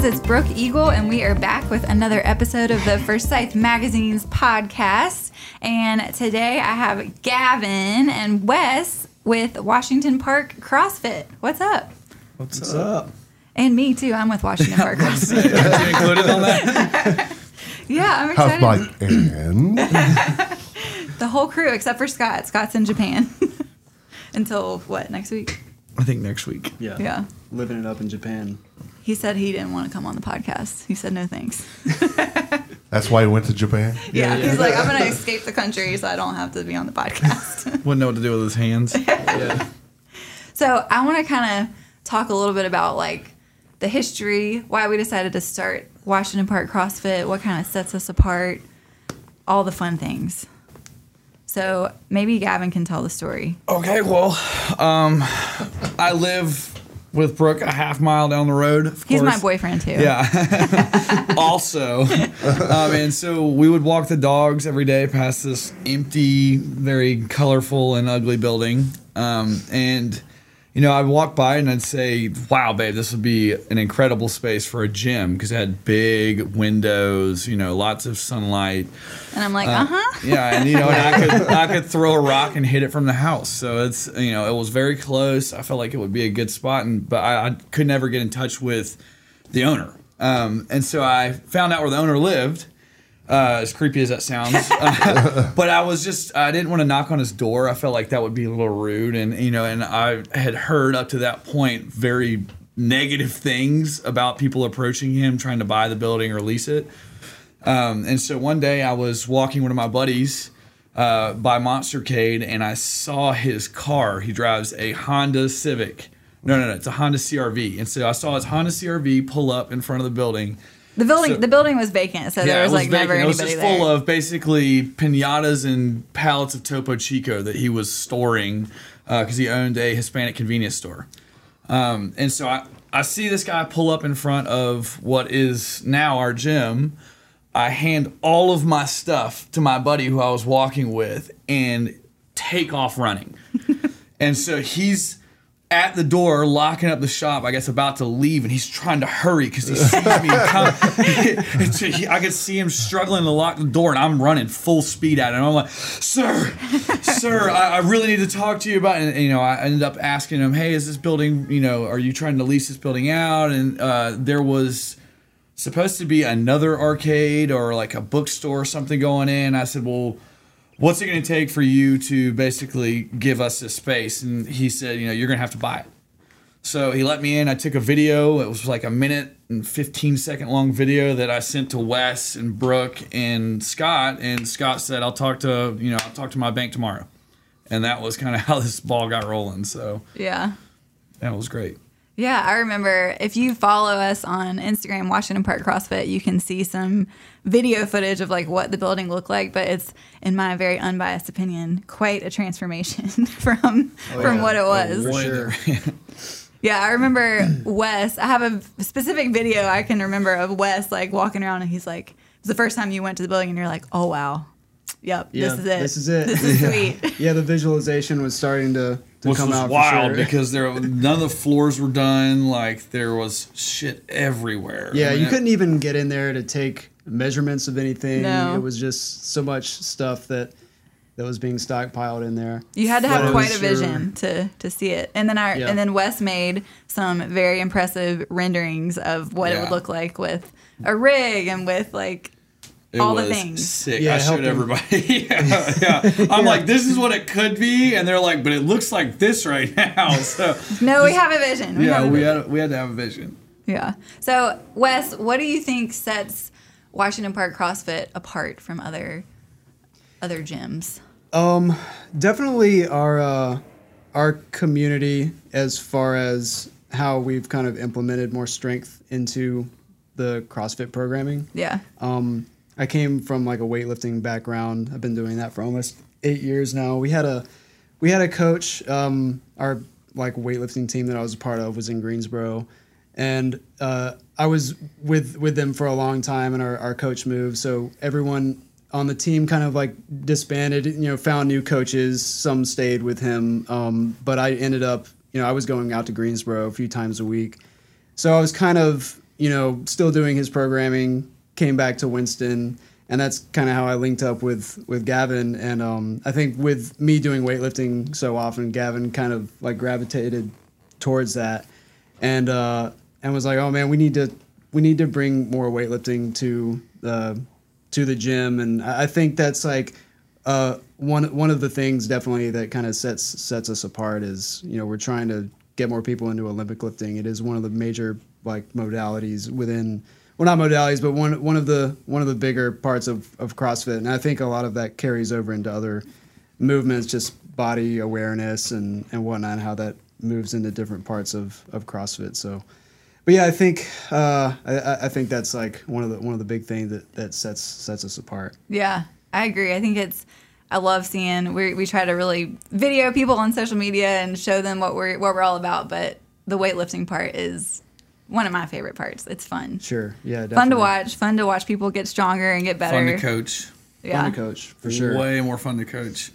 Hey guys, it's Brooke Eagle, and we are back with another episode of the Forsyth Magazine's podcast. And today I have Gavin and Wes with Washington Park CrossFit. What's up? What's, up? And me too. I'm with Washington Park CrossFit. you included on that? Yeah, I'm Half excited. Mike and The whole crew except for Scott. Scott's in Japan until what next week? I think next week. Yeah. Yeah. Living it up in Japan. He said he didn't want to come on the podcast. He said no thanks. that's why he went to Japan. Yeah, he's like, I'm gonna escape the country so I don't have to be on the podcast. Wouldn't know what to do with his hands. Yeah. so I want to kind of talk a little bit about like the history, why we decided to start Washington Park CrossFit, what kind of sets us apart, all the fun things. So maybe Gavin can tell the story. Okay, well, um, I live with Brooke a half mile down the road. Of He's my boyfriend too. Yeah. also, um, and so we would walk the dogs every day past this empty, very colorful and ugly building. Um, and you know, I'd walk by and I'd say, "Wow, babe, this would be an incredible space for a gym because it had big windows, you know, lots of sunlight." And I'm like, uh huh. Yeah, and you know, and I could I could throw a rock and hit it from the house. So it's you know, it was very close. I felt like it would be a good spot, and but I, I could never get in touch with the owner. Um, and so I found out where the owner lived. Uh, as creepy as that sounds, but I was just I didn't want to knock on his door. I felt like that would be a little rude, and you know, and I had heard up to that point very negative things about people approaching him trying to buy the building or lease it. Um, and so one day I was walking one of my buddies uh, by Monstercade and I saw his car. He drives a Honda Civic. No, no, no, it's a Honda CRV. And so I saw his Honda CRV pull up in front of the building. The building, So- the building was vacant, so there it was like vacant. never It was anybody just there. full of basically pinatas and pallets of Topo Chico that he was storing because he owned a Hispanic convenience store. Um, and so I, I see this guy pull up in front of what is now our gym. I hand all of my stuff to my buddy who I was walking with and take off running. and so he's at the door locking up the shop, I guess about to leave, and he's trying to hurry because he sees me come. And he- I could see him struggling to lock the door, and I'm running full speed at him. I'm like, "Sir, sir, I, I really need to talk to you about." And, you know, I ended up asking him, "Hey, is this building? You know, are you trying to lease this building out?" And uh, there was supposed to be another arcade or like a bookstore or something going in. I said, "Well." What's it going to take for you to basically give us this space? And he said, you know, you're going to have to buy it. So he let me in. I took a video. It was like a minute and 15 second long video that I sent to Wes and Brooke and Scott. And Scott said, I'll talk to, you know, I'll talk to my bank tomorrow. And that was kind of how this ball got rolling. So yeah. that was great. Yeah, I remember if you follow us on Instagram, Washington Park CrossFit, you can see some video footage of like what the building looked like. But it's, in my very unbiased opinion, quite a transformation from oh, from what it oh, was. For sure. Yeah, I remember Wes. I have a specific video I can remember of Wes like walking around, and he's like, "It's the first time you went to the building, and you're like, oh wow, yep, Yeah, this is it. this is it. This is sweet." Yeah, the visualization was starting to, to Which come was out. for wild sure. because there none of the floors were done. Like there was shit everywhere. Yeah, I mean, you it- couldn't even get in there to take measurements of anything. No. It was just so much stuff that that was being stockpiled in there. You had to have it quite was a sure- vision to to see it. And then our Yeah. and then Wes made some very impressive renderings of what it would look like with a rig and with like It all the things. Sick. Yeah, I showed everybody. yeah, yeah. I'm like, this is what it could be, and they're like, but it looks like this right now. So no, we have a vision. We have yeah, a we vision. had we had to have a vision. Yeah. So Wes, what do you think sets Washington Park CrossFit apart from other other gyms? Um, definitely our uh, our community as far as how we've kind of implemented more strength into the CrossFit programming. Yeah. Um, I came from like a weightlifting background. I've been doing that for almost eight years now. We had a we had a coach. Um, our like weightlifting team that I was a part of was in Greensboro, and uh, I was with with them for a long time. And our, our coach moved, so everyone on the team kind of like disbanded. You know, found new coaches. Some stayed with him, um, but I ended up. You know, I was going out to Greensboro a few times a week, so I was kind of you know, still doing his programming, came back to Winston, and that's kind of how I linked up with with Gavin. And um, I think with me doing weightlifting so often, Gavin kind of like gravitated towards that, and uh, and was like, oh man, we need to we need to bring more weightlifting to the to the gym, and I think that's like uh, one one of the things definitely that kind of sets sets us apart is you know we're trying to get more people into Olympic lifting. It is one of the major like modalities within well not modalities but one one of the one of the bigger parts of, of CrossFit and I think a lot of that carries over into other movements just body awareness and and whatnot and how that moves into different parts of of CrossFit so but yeah I think uh, I, I- think that's like one of the one of the big things that that sets sets us apart Yeah, I agree. I think it's. I love seeing we we try to really video people on social media and show them what we're what we're all about. But the weightlifting part is one of my favorite parts. It's fun, sure yeah fun to watch, fun to watch people get stronger and get better. Fun to coach. Yeah, Fun to coach for sure Way more fun to coach.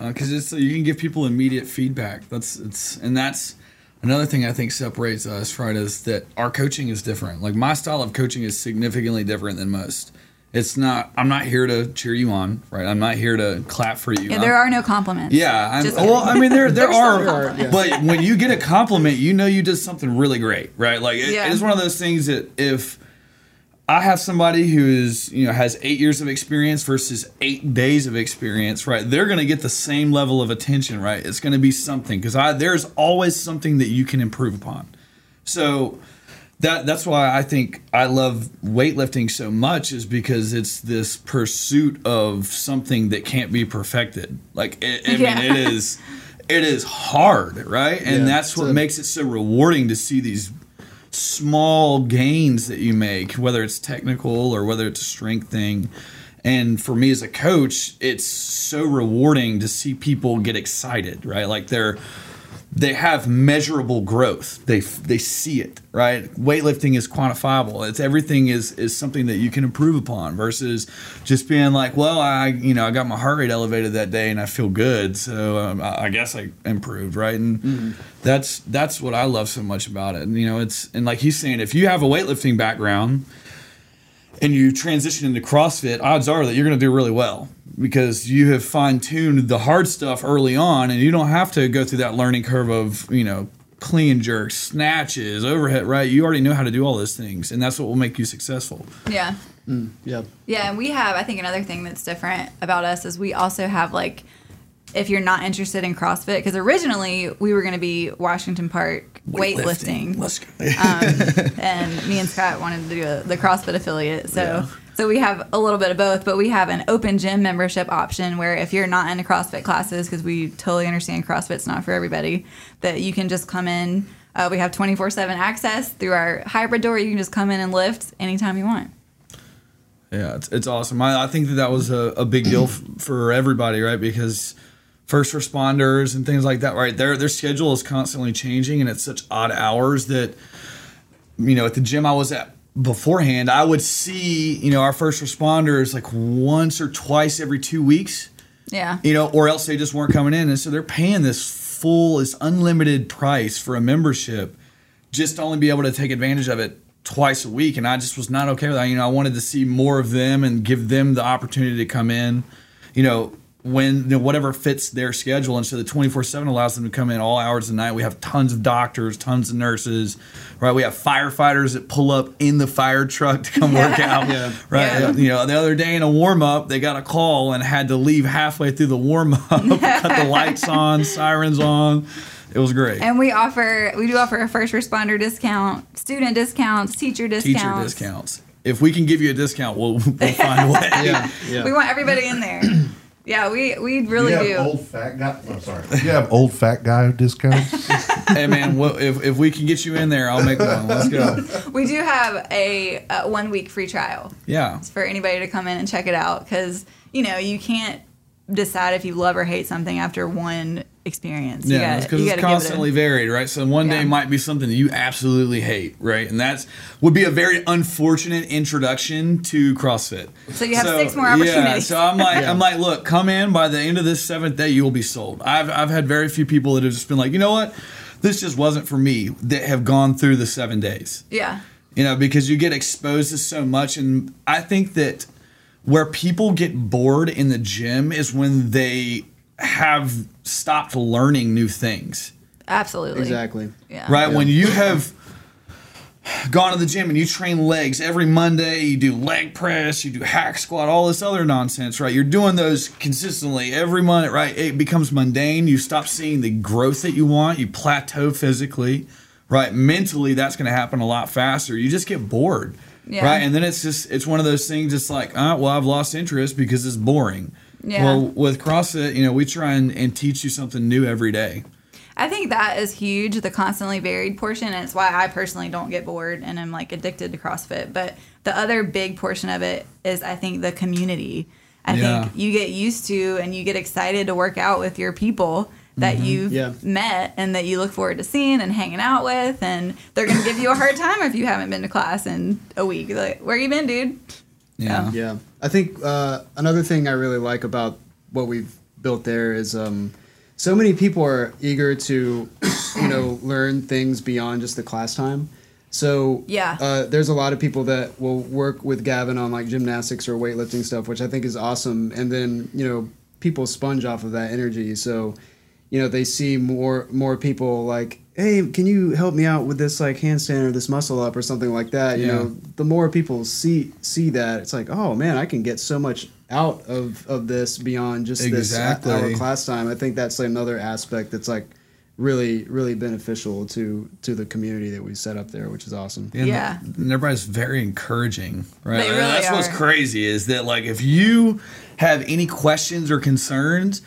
Uh, because it's you can give people immediate feedback. That's it's and that's another thing I think separates us. Right, is that our coaching is different. Like my style of coaching is significantly different than most. It's not. I'm not here to cheer you on. Right. I'm not here to clap for you. Yeah, there are no compliments. Yeah, I'm, well, I mean, there there are, but when you get a compliment, you know you did something really great, right? Like it, Yeah. it is one of those things that if I have somebody who is you know has eight years of experience versus eight days of experience, right? They're going to get the same level of attention, right? It's going to be something because I there's always something that you can improve upon. So that that's why I think I love weightlifting so much is because it's this pursuit of something that can't be perfected. Like it, I Yeah. mean, it is it is hard, right? And Yeah, that's what a- makes it so rewarding to see these small gains that you make, whether it's technical or whether it's a strength thing. And for me as a coach, it's so rewarding to see people get excited, right? Like they're they have measurable growth. They they see it, right? Weightlifting is quantifiable. It's everything is is something that you can improve upon versus just being like, well, I you know I got my heart rate elevated that day and I feel good, so um, I, I guess I improved, right? And that's that's what I love so much about it. And you know, it's and like he's saying, if you have a weightlifting background and you transition into CrossFit, odds are that you're going to do really well because you have fine tuned the hard stuff early on, and you don't have to go through that learning curve of you know clean jerks, snatches, overhead. Right? You already know how to do all those things, and that's what will make you successful. yeah. yeah Yeah, and we have I think another thing that's different about us is we also have like if you're not interested in CrossFit because originally we were going to be Washington Park weightlifting, Let's go. um, and me and Scott wanted to do a, the CrossFit affiliate. So Yeah. So we have a little bit of both, but we have an open gym membership option where if you're not into CrossFit classes because we totally understand CrossFit's not for everybody, that you can just come in. Uh, we have 24 7 access through our hybrid door. You can just come in and lift anytime you want. Yeah, it's, it's awesome. I, I think that that was a, a big deal f- for everybody, right? Because first responders and things like that, right? Their their schedule is constantly changing, and it's such odd hours that you know at the gym I was at beforehand, I would see you know our first responders like once or twice every two weeks, Yeah. you know, or else they just weren't coming in, and so they're paying this full, this unlimited price for a membership just to only be able to take advantage of it twice a week and I just was not okay with that. You know, I wanted to see more of them and give them the opportunity to come in, you know, when you know, whatever fits their schedule. And so the 24 7 allows them to come in all hours of the night. We have tons of doctors, tons of nurses, right? We have firefighters that pull up in the fire truck to come work out, Yeah. right? Yeah. You know, the other day in a warm up, they got a call and had to leave halfway through the warm up, cut the lights on, sirens on. It was great. And we offer we do offer a first responder discount, student discounts, teacher discounts. teacher discounts. If we can give you a discount, we'll, we'll find a way. yeah yeah We want everybody in there. Yeah, we we really you do. old fat guy. I'm sorry. You have old fat guy discounts. hey man, well, if, if we can get you in there, I'll make one. Let's go. we do have a, uh one week free trial Yeah. for anybody to come in and check it out because you know you can't decide if you love or hate something after one experience. You Yeah, because it's it's gotta give it a- constantly varied, right? So one day might be something that you absolutely hate, right? And that's would be a very unfortunate introduction to CrossFit. So you have six more opportunities. Yeah, so I'm like, I'm like, look, come in by the end of this seventh day, you will be sold. I've I've had very few people that have just been like, you know what, this just wasn't for me that have gone through the seven days. yeah. You know, because you get exposed to so much. And I think that where people get bored in the gym is when they have stopped learning new things. Absolutely. Exactly. Yeah. Right? When you have gone to the gym and you train legs every Monday, you do leg press, you do hack squat, all this other nonsense, right? You're doing those consistently every month, right? It becomes mundane. You stop seeing the growth that you want. You plateau physically, right? Mentally, that's going to happen a lot faster. You just get bored, Yeah. right? And then it's just, it's one of those things, it's like, uh, well, I've lost interest because it's boring. Yeah. Well, with CrossFit, you know, we try and, and teach you something new every day. I think that is huge, the constantly varied portion. And it's why I personally don't get bored and I'm like addicted to CrossFit. But the other big portion of it is, I think, the community. I Yeah. think you get used to and you get excited to work out with your people that mm-hmm. you've Yeah. met and that you look forward to seeing and hanging out with. And they're going to give you a hard time if you haven't been to class in a week. Like, where you been, dude? Yeah. Yeah, I think uh, another thing I really like about what we've built there is um, so many people are eager to, you know, learn things beyond just the class time. So Yeah. uh, there's a lot of people that will work with Gavin on like gymnastics or weightlifting stuff, which I think is awesome. And then you know people sponge off of that energy, so you know they see more more people like hey can you help me out with this like handstand or this muscle up or something like that you Yeah. know the more people see see that it's like oh man i can get so much out of of this beyond just this hour class time i think that's like another aspect that's like really really beneficial to to the community that we set up there which is awesome And Yeah. and everybody's very encouraging, right? They really that's what's crazy is that like if you have any questions or concerns,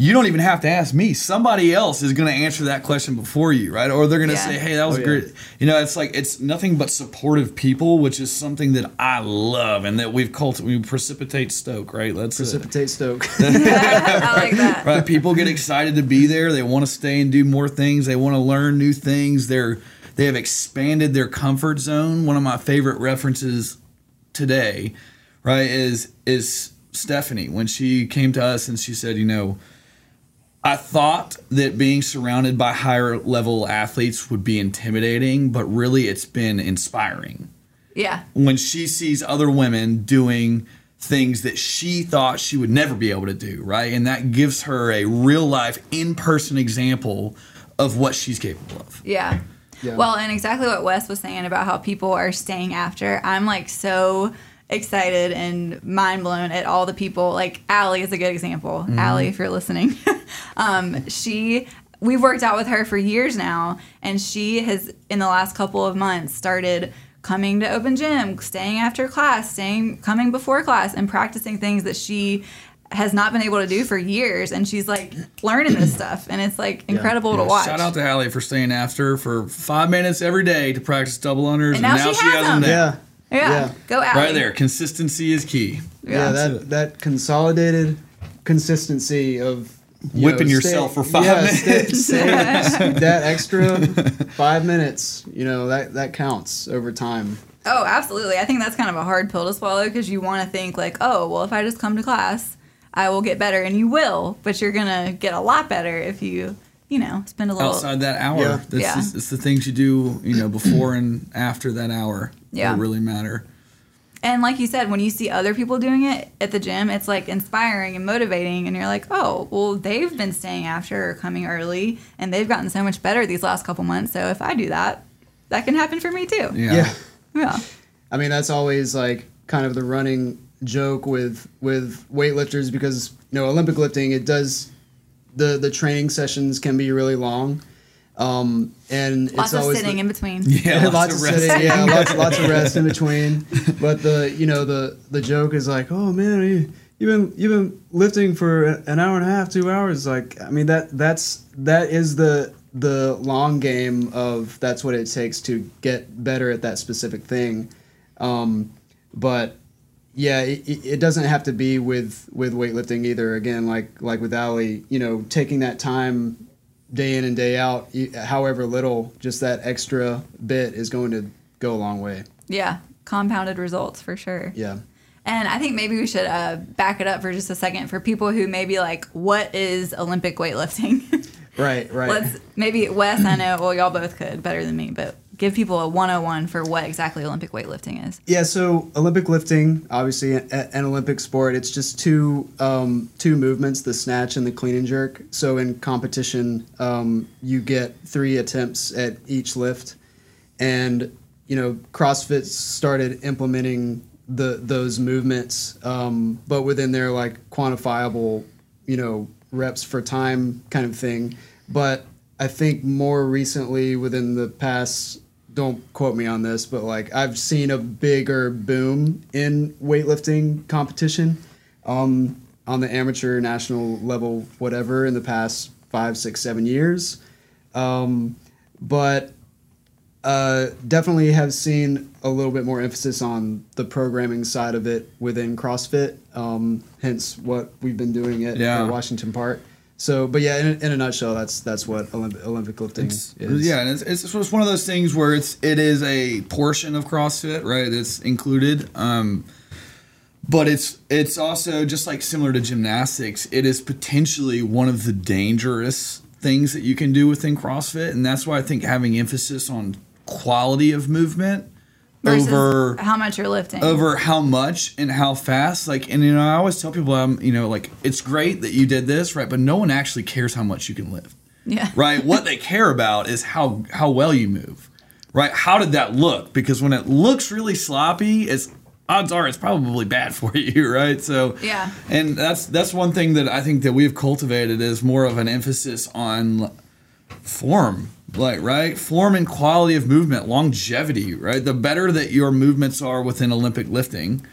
you don't even have to ask me. Somebody else is going to answer that question before you, right? Or they're going to Yeah. say, "Hey, that was Oh, yeah. great." You know, it's like it's nothing but supportive people, which is something that I love and that we've cultivated. We precipitate Stoke, right? Let's uh, precipitate stoke I like that. right people get excited to be there they want to stay and do more things they want to learn new things they're they have expanded their comfort zone one of my favorite references today right is is stephanie when she came to us and she said you know I thought that being surrounded by higher level athletes would be intimidating, but really it's been inspiring Yeah. when she sees other women doing things that she thought she would never be able to do, right? And that gives her a real life, in person example of what she's capable of. Yeah. Yeah. Well, and exactly what Wes was saying about how people are staying after. I'm like so excited and mind blown at all the people. Like Allie is a good example. Mm-hmm. Allie, if you're listening, um, she we've worked out with her for years now, and she has in the last couple of months started coming to open gym, staying after class, staying coming before class, and practicing things that she has not been able to do for years and she's like learning this stuff and it's like incredible to watch Shout out to Allie for staying after for five minutes every day to practice double unders. And now she has them. down. yeah Yeah. Yeah. Go Allie. Right there. Consistency is key. yeah, That's that that consolidated consistency of you Whipping know, yourself for five yeah, minutes. stay- stay- that extra five minutes, you know that that counts over time. Oh, absolutely. I think that's kind of a hard pill to swallow because you want to think like, oh, well, if I just come to class, I will get better, and you will. But you're gonna get a lot better if you, you know, spend a little. Outside that hour. Yeah. That's Yeah. just- it's the things you do, you know, before and after that hour Yeah. that really matter. And like you said, when you see other people doing it at the gym, it's like inspiring and motivating, and you're like, oh, well, they've been staying after or coming early, and they've gotten so much better these last couple months. So if I do that, that can happen for me too. Yeah. yeah. Yeah. I mean, that's always like kind of the running joke with with weightlifters because you know Olympic lifting it does the the training sessions can be really long, um, and Lots it's of always sitting the, in between. Yeah, lots, lots of of rest. sitting, yeah, lots, lots of rest in between. But the you know the the joke is like, oh man, you, you've been you've been lifting for an hour and a half, two hours. Like, I mean that that's that is the the long game of that's what it takes to get better at that specific thing. Um, but yeah, it, it it doesn't have to be with with weightlifting either. Again, like like with Ali, you know, taking that time day in and day out, however little, just that extra bit is going to go a long way. Yeah. Compounded results for sure. Yeah. And I think maybe we should uh, back it up for just a second for people who may be like, what is Olympic weightlifting? Right. Right. Let's maybe Wes, I know, well, y'all both could better than me, but give people a 101 for what exactly Olympic weightlifting is. Yeah, so Olympic lifting, obviously a- an Olympic sport. It's just two um, two movements: the snatch and the clean and jerk. So in competition, um, you get three attempts at each lift, and you know CrossFit started implementing the those movements, um, but within their like quantifiable, you know, reps for time kind of thing. But I think more recently, within the past, don't quote me on this, but like I've seen a bigger boom in weightlifting competition um, on the amateur, national level, whatever, in the past five, six, seven years. Um, but uh, definitely have seen a little bit more emphasis on the programming side of it within CrossFit. Um, hence, what we've been doing at, Yeah. at Washington Park. So, but yeah, in, a- in a nutshell, that's that's what Olympic, Olympic lifting It's- is. Yeah, and it's, it's it's one of those things where it's it is a portion of CrossFit, right? It's included, um, but it's it's also just like similar to gymnastics. It is potentially one of the dangerous things that you can do within CrossFit, and that's why I think having emphasis on quality of movement Versus over how much you're lifting. over how much and how fast. Like and you know i always tell people i'm you know like it's great that you did this right? But no one actually cares how much you can lift. Yeah. right? What they care about is how how well you move. Right? How did that look? Because when it looks really sloppy it's odds are it's probably bad for you right? So Yeah. and that's that's one thing that i think that we've cultivated is more of an emphasis on form like right? Form and quality of movement longevity right? The better that your movements are within olympic lifting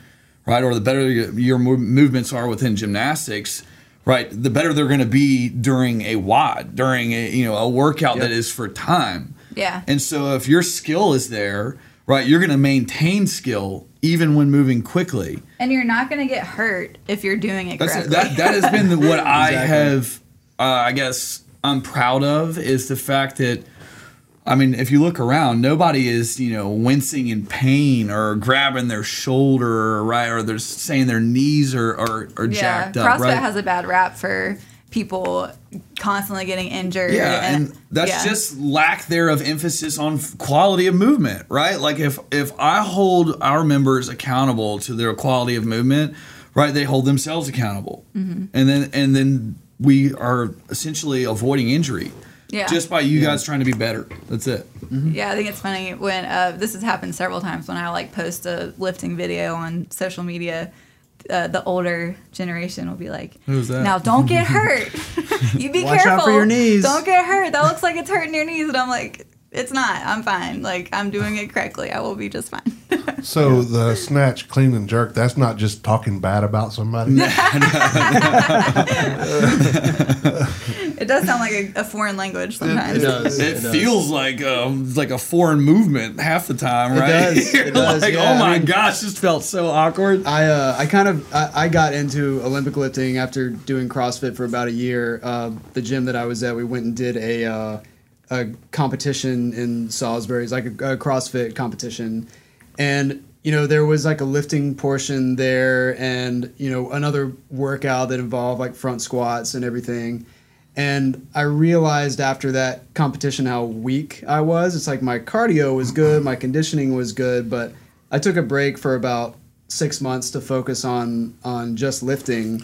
right or the better your, your movements are within gymnastics right the better they're going to be during a WOD during a you know a workout that is for time. Yeah. and so if your skill is there right you're going to maintain skill even when moving quickly. And you're not going to get hurt if you're doing it that's correctly. that that has been the, what I have uh, I guess I'm proud of is the fact that I mean if you look around nobody is you know wincing in pain or grabbing their shoulder or right or they're saying their knees are are, are yeah. jacked up CrossFit right has a bad rap for people constantly getting injured. yeah and that's yeah. just lack there of emphasis on quality of movement right like if if i hold our members accountable to their quality of movement right they hold themselves accountable Mm-hmm. and then and then we are essentially avoiding injury Yeah. just by you guys trying to be better that's it Yeah, I think it's funny when uh, this has happened several times when I like post a lifting video on social media. Uh, the older generation will be like, Who's that? Now don't get hurt. you be Watch out careful. for your knees." Don't get hurt. That looks like it's hurting your knees, and I'm like, it's not. I'm fine. Like I'm doing it correctly. I will be just fine. So the snatch, clean, and jerk, that's not just talking bad about somebody. it does sound like a, a foreign language sometimes. It does. it, does. feels like um, like a foreign movement half the time, right? It right? does, it does, like, yeah, oh my I mean- gosh, this felt so awkward. I uh, I kind of I, I got into Olympic lifting after doing CrossFit for about a year. Uh, the gym that I was at, we went and did a uh, a competition in Salisbury. It's like a, a CrossFit competition, and you know there was like a lifting portion there, and you know another workout that involved like front squats and everything. And I realized after that competition how weak I was. It's like my cardio was good, my conditioning was good, but I took a break for about six months to focus on on just lifting,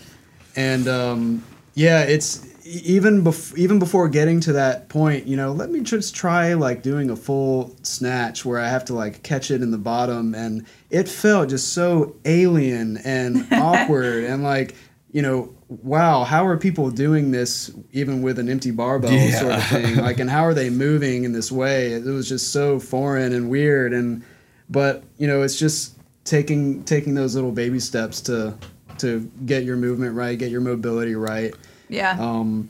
and um, yeah, it's even bef- even before getting to that point, you know, let me just try like doing a full snatch where I have to like catch it in the bottom, and it felt just so alien and awkward, and like you know, wow, how are people doing this even with an empty barbell Yeah. sort of thing? Like, and how are they moving in this way? It was just so foreign and weird, and but you know, it's just taking taking those little baby steps to to get your movement right, get your mobility right. Yeah. Um,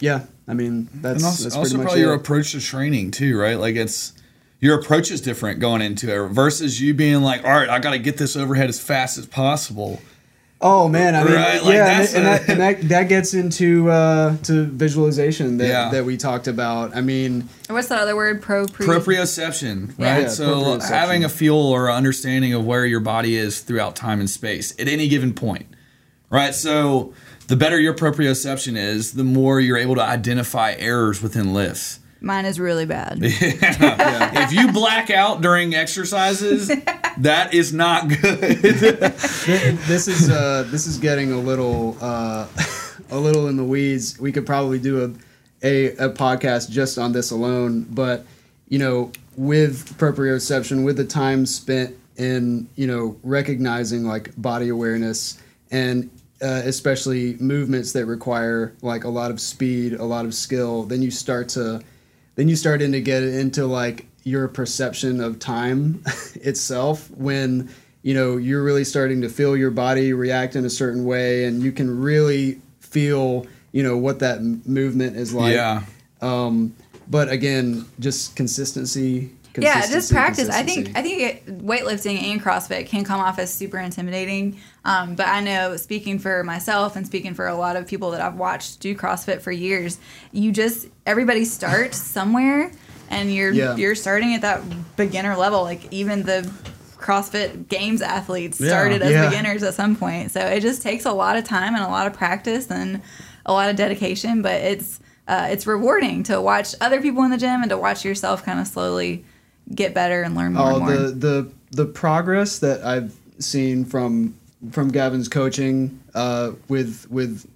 yeah, I mean that's and also, that's also pretty much probably your approach to training too, right? Like it's your approach is different going into it versus you being like, all right, I got to get this overhead as fast as possible. Oh man, I mean, Right, like, yeah, and, that's and, that, and that that gets into uh, to visualization that, Yeah. that we talked about. I mean, What's that other word? Pro. Proprioception, right? Yeah, so proprioception. having a feel or understanding of where your body is throughout time and space at any given point, right? So the better your proprioception is, the more you're able to identify errors within lifts, Mine is really bad. If you black out during exercises, that is not good. this is uh, this is getting a little uh, a little in the weeds. We could probably do a, a a podcast just on this alone, but you know, with proprioception, with the time spent in you know recognizing like body awareness and uh, especially movements that require like a lot of speed, a lot of skill, then you start to then you start to get into like your perception of time itself when you know you're really starting to feel your body react in a certain way and you can really feel you know what that m- movement is like Yeah. um but again just consistency, yeah, just practice. I think. I think it, weightlifting and CrossFit can come off as super intimidating. Um, but I know, speaking for myself and speaking for a lot of people that I've watched do CrossFit for years, you just everybody starts somewhere, and you're Yeah. you're starting at that beginner level. Like even the CrossFit Games athletes Yeah. started as Yeah. beginners at some point. So it just takes a lot of time and a lot of practice and a lot of dedication. But it's uh, it's rewarding to watch other people in the gym and to watch yourself kind of slowly get better and learn more Oh, and more. the the the progress that I've seen from from Gavin's coaching uh, with with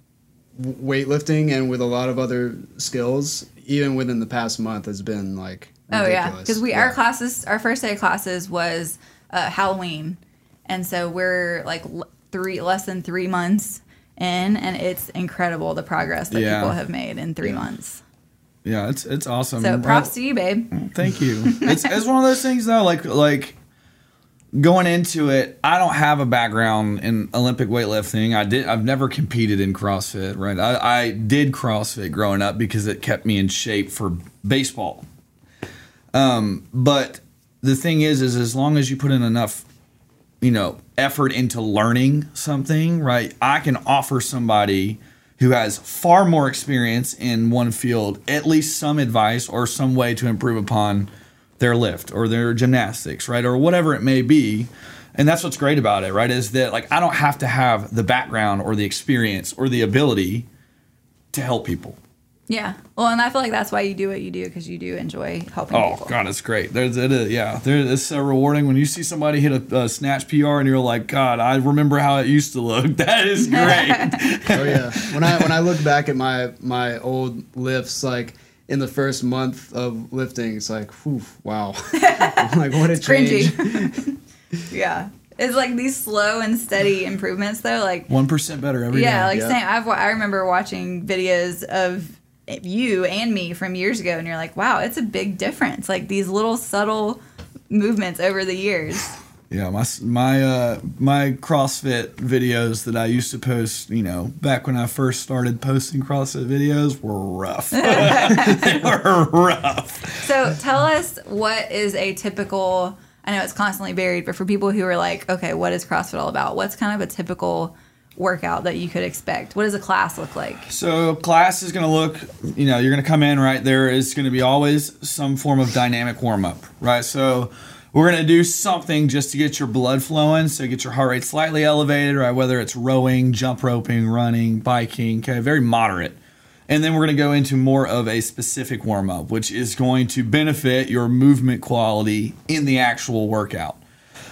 weightlifting and with a lot of other skills, even within the past month, has been like oh yeah, because we Yeah. our classes, our first day of classes was uh, Halloween, and so we're like l- three less than three months in, and it's incredible the progress that Yeah. people have made in three months. Yeah, it's it's awesome. So Well, props to you, babe. Thank you. it's it's one of those things though, like like going into it, I don't have a background in Olympic weightlifting. I did I've never competed in CrossFit, right? I, I did CrossFit growing up because it kept me in shape for baseball. Um, but the thing is is as long as you put in enough you know effort into learning something right i can offer somebody who has far more experience in one field at least some advice or some way to improve upon their lift or their gymnastics right? Or whatever it may be. And that's what's great about it right? Is that like i don't have to have the background or the experience or the ability to help people Yeah. Well, and I feel like that's why you do what you do because you do enjoy helping Oh people. God, it's great. There's it is, yeah. There, it's so rewarding when you see somebody hit a, a snatch PR and you're like, God, I remember how it used to look. That is great. Oh yeah. When I when I look back at my my old lifts, like in the first month of lifting, it's like, whew, wow, like what a change. Cringy. yeah. It's like these slow and steady improvements, though. Like One percent better every day. yeah, like Yeah. saying I've I remember watching videos of you and me from years ago, and you're like, wow, it's a big difference. Like these little subtle movements over the years. Yeah, my my uh, my CrossFit videos that I used to post, you know, back when I first started posting CrossFit videos were rough. they were rough. So tell us what is a typical. I know it's constantly varied, but for people who are like, okay, what is CrossFit all about? What's kind of a typical workout that you could expect? What does a class look like? So class is going to look, you know, you're going to come in, right? There is going to be always some form of dynamic warm up, right? So we're going to do something just to get your blood flowing, so get your heart rate slightly elevated, right? Whether it's rowing, jump roping, running, biking, okay, very moderate. And then we're going to go into more of a specific warm up, which is going to benefit your movement quality in the actual workout.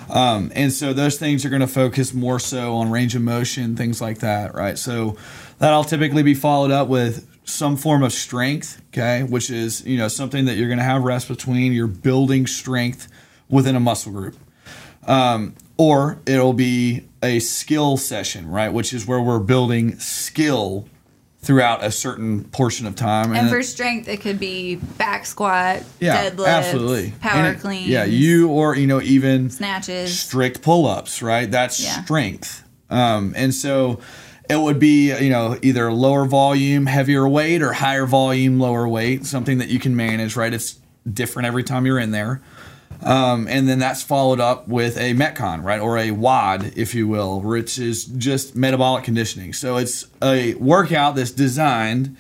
Um, and so those things are going to focus more so on range of motion, things like that, right? So that'll typically be followed up with some form of strength, okay, which is you know something that you're going to have rest between. You're building strength within a muscle group, um, or it'll be a skill session, right, which is where we're building skill throughout a certain portion of time. And it- for strength, it could be back squat, yeah, deadlift, absolutely, power it- clean, Yeah, you or you know even snatches. strict pull-ups right that's Yeah. strength um, and so it would be you know either lower volume heavier weight or higher volume lower weight something that you can manage right it's different every time you're in there um, and then that's followed up with a metcon right? Or a WOD if you will which is just metabolic conditioning. So it's a workout that's designed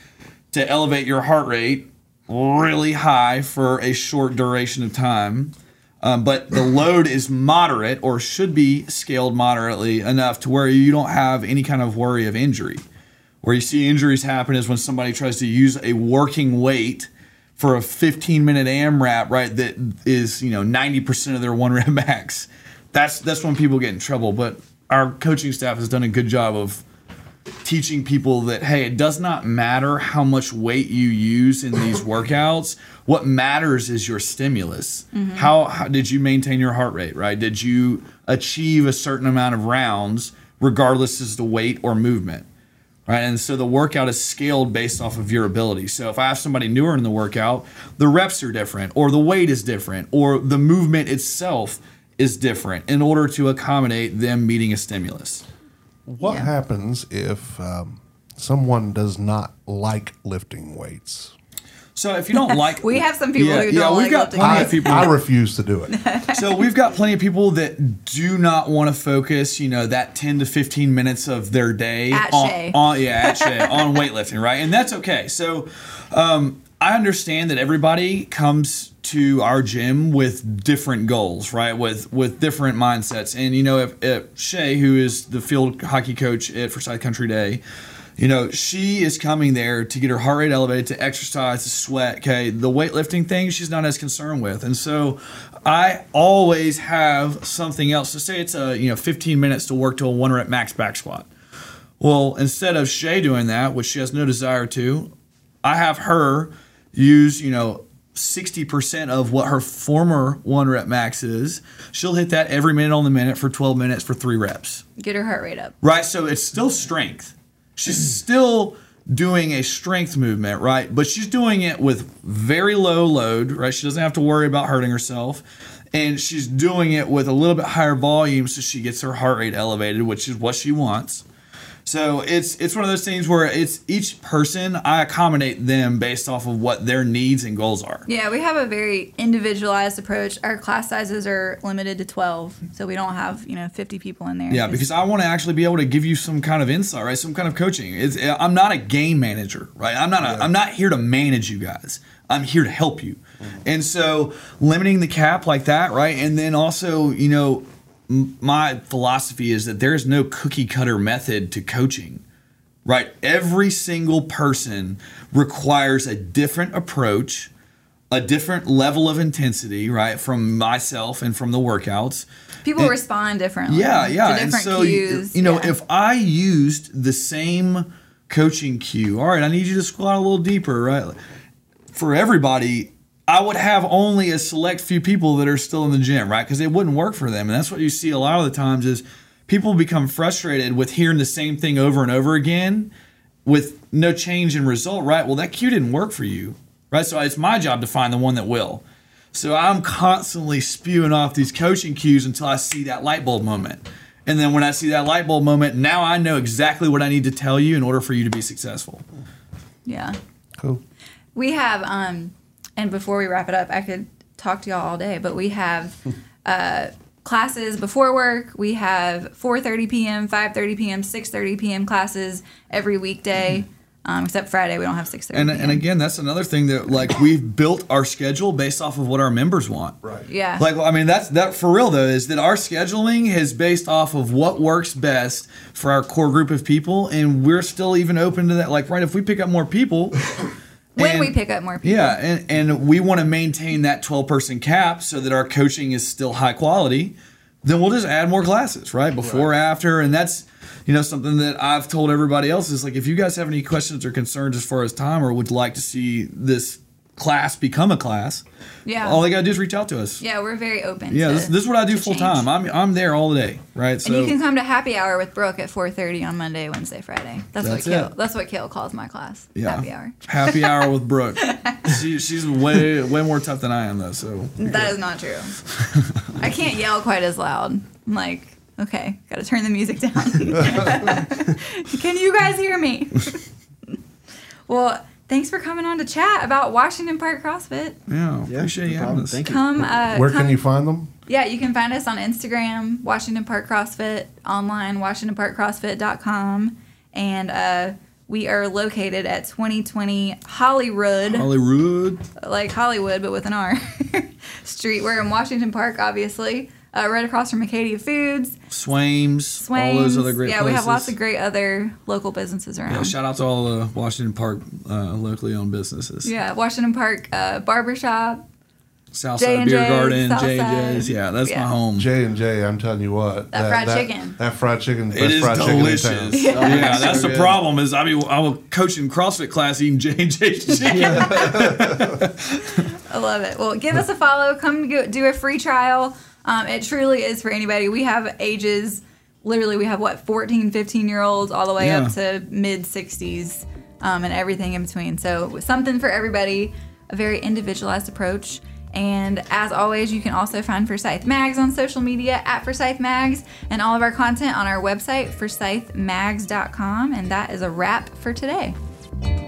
to elevate your heart rate really high for a short duration of time. Um, but the load is moderate or should be scaled moderately enough to where you don't have any kind of worry of injury. Where you see injuries happen is when somebody tries to use a working weight for a 15 minute AMRAP, right? That is you know 90 percent of their one rep max. That's that's when people get in trouble. But our coaching staff has done a good job of teaching people that hey it does not matter how much weight you use in these workouts what matters is your stimulus mm-hmm. how, how did you maintain your heart rate right did you achieve a certain amount of rounds regardless as to weight or movement right and so the workout is scaled based off of your ability so if i have somebody newer in the workout the reps are different or the weight is different or the movement itself is different in order to accommodate them meeting a stimulus What Yeah. happens if um, someone does not like lifting weights? So if you don't like We have some people Yeah, who yeah, don't yeah, we've like got lifting plenty I, of people I refuse to do it. so we've got plenty of people that do not want to focus, you know, that 10 to 15 minutes of their day At on, Shay. on yeah, at Shay, on weightlifting, right? And that's okay. So um, I understand that everybody comes to our gym with different goals, right? With with different mindsets. And you know, if, if Shay, who is the field hockey coach at Forsyth Country Day, you know, she is coming there to get her heart rate elevated, to exercise, to sweat. Okay, the weightlifting thing she's not as concerned with, and so I always have something else. So say it's a you know 15 minutes to work to a one rep max back squat. Well, instead of Shay doing that, which she has no desire to, I have her use, you know, 60% of what her former one rep max is. She'll hit that every minute on the minute for 12 minutes for three reps. Get her heart rate up. Right? So it's still strength. She's still doing a strength movement, right? But she's doing it with very low load, right? She doesn't have to worry about hurting herself. And she's doing it with a little bit higher volume so she gets her heart rate elevated, which is what she wants. So it's it's one of those things where it's each person I accommodate them based off of what their needs and goals are. Yeah, we have a very individualized approach. Our class sizes are limited to 12, so we don't have, you know, 50 people in there. Yeah, because I want to actually be able to give you some kind of insight, right? Some kind of coaching. It's, I'm not a game manager, right? I'm not. A, I'm not here to manage you guys. I'm here to help you. Mm-hmm. And so limiting the cap like that, right? And then also, you know, m- my philosophy is that there is no cookie cutter method to coaching, right? Every single person requires a different approach, a different level of intensity, right? From myself and from the workouts. people and- respond differently. Yeah, yeah. And so, you, cues. you know, yeah. if I used the same coaching cue, all right, I need you to squat a little deeper, right? For everybody, I would have only a select few people that are still in the gym, right? Because it wouldn't work for them. And that's what you see a lot of the times is people become frustrated with hearing the same thing over and over again with no change in result, right? Well, that cue didn't work for you, right? So it's my job to find the one that will. So I'm constantly spewing off these coaching cues until I see that light bulb moment. And then when I see that light bulb moment, now I know exactly what I need to tell you in order for you to be successful. yeah. Cool. We have, um, and before we wrap it up, I could talk to y'all all day, but we have uh, classes before work. We have 4:30 p.m., 5:30 p.m., 6:30 p.m. classes every weekday, um, except Friday. We don't have 6:30. And p.m. and again, that's another thing that like we've built our schedule based off of what our members want. Right. yeah, Like I mean that's that for real though is that our scheduling is based off of what works best for our core group of people and we're still even open to that like right if we pick up more people when and- we pick up more people. Yeah, and, and we want to maintain that 12 person cap so that our coaching is still high quality, then we'll just add more classes, right? Before, after. And that's, you know, something that I've told everybody else is like, if you guys have any questions or concerns as far as time or would like to see this class become a class, Yeah. all they got to do is reach out to us. Yeah, we're very open. Yeah, to- this, this is what I do full change. time. I'm, I'm there all day, right? So And you can come to happy hour with Brooke at 4:30 on Monday, Wednesday, Friday. That's, That's what Kale. it. That's what Kale calls my class. yeah, Happy hour. Happy hour with Brooke. she, she's way way more tough than I am though. So That is not true. I can't yell quite as loud. I'm like, okay, got to turn the music down. Can you guys hear me? well, thanks for coming on to chat about Washington Park CrossFit. yeah, Yeah, appreciate no you having us. Thank you. Come. Uh, Where come- can you find them? Yeah, you can find us on Instagram, Washington Park CrossFit, online, WashingtonParkCrossFit.com. And uh, we are located at 2020 Hollyrood, Hollywood. like Hollywood, but with an R, Street. We're in Washington Park, obviously. Uh, right across from Acadia Foods, Swaim's, Swains. all those other great yeah, places. we have lots of great other local businesses around. Yeah, shout out to all the Washington Park uh, locally owned businesses. Yeah, Washington Park uh, Barbershop. Southside J&J's, Beer Garden, Southside. J and J's. Yeah, that's Yeah. my home. J and J, I'm telling you what. That fried chicken. That fried chicken. It best is fried delicious. chicken in town. Yeah, Yeah. that's So the good. problem. Is I mean I was coaching CrossFit class eating J and J chicken. I love it. Well, give us a follow. Come do a free trial. Um, it truly is for anybody. We have ages, literally, we have what, 14, 15 year olds, all the way up to mid 60s um, and everything in between. So, something for everybody, a very individualized approach. And as always, you can also find Forsyth Mags on social media at Forsyth Mags and all of our content on our website, forsythmags.com. And that is a wrap for today.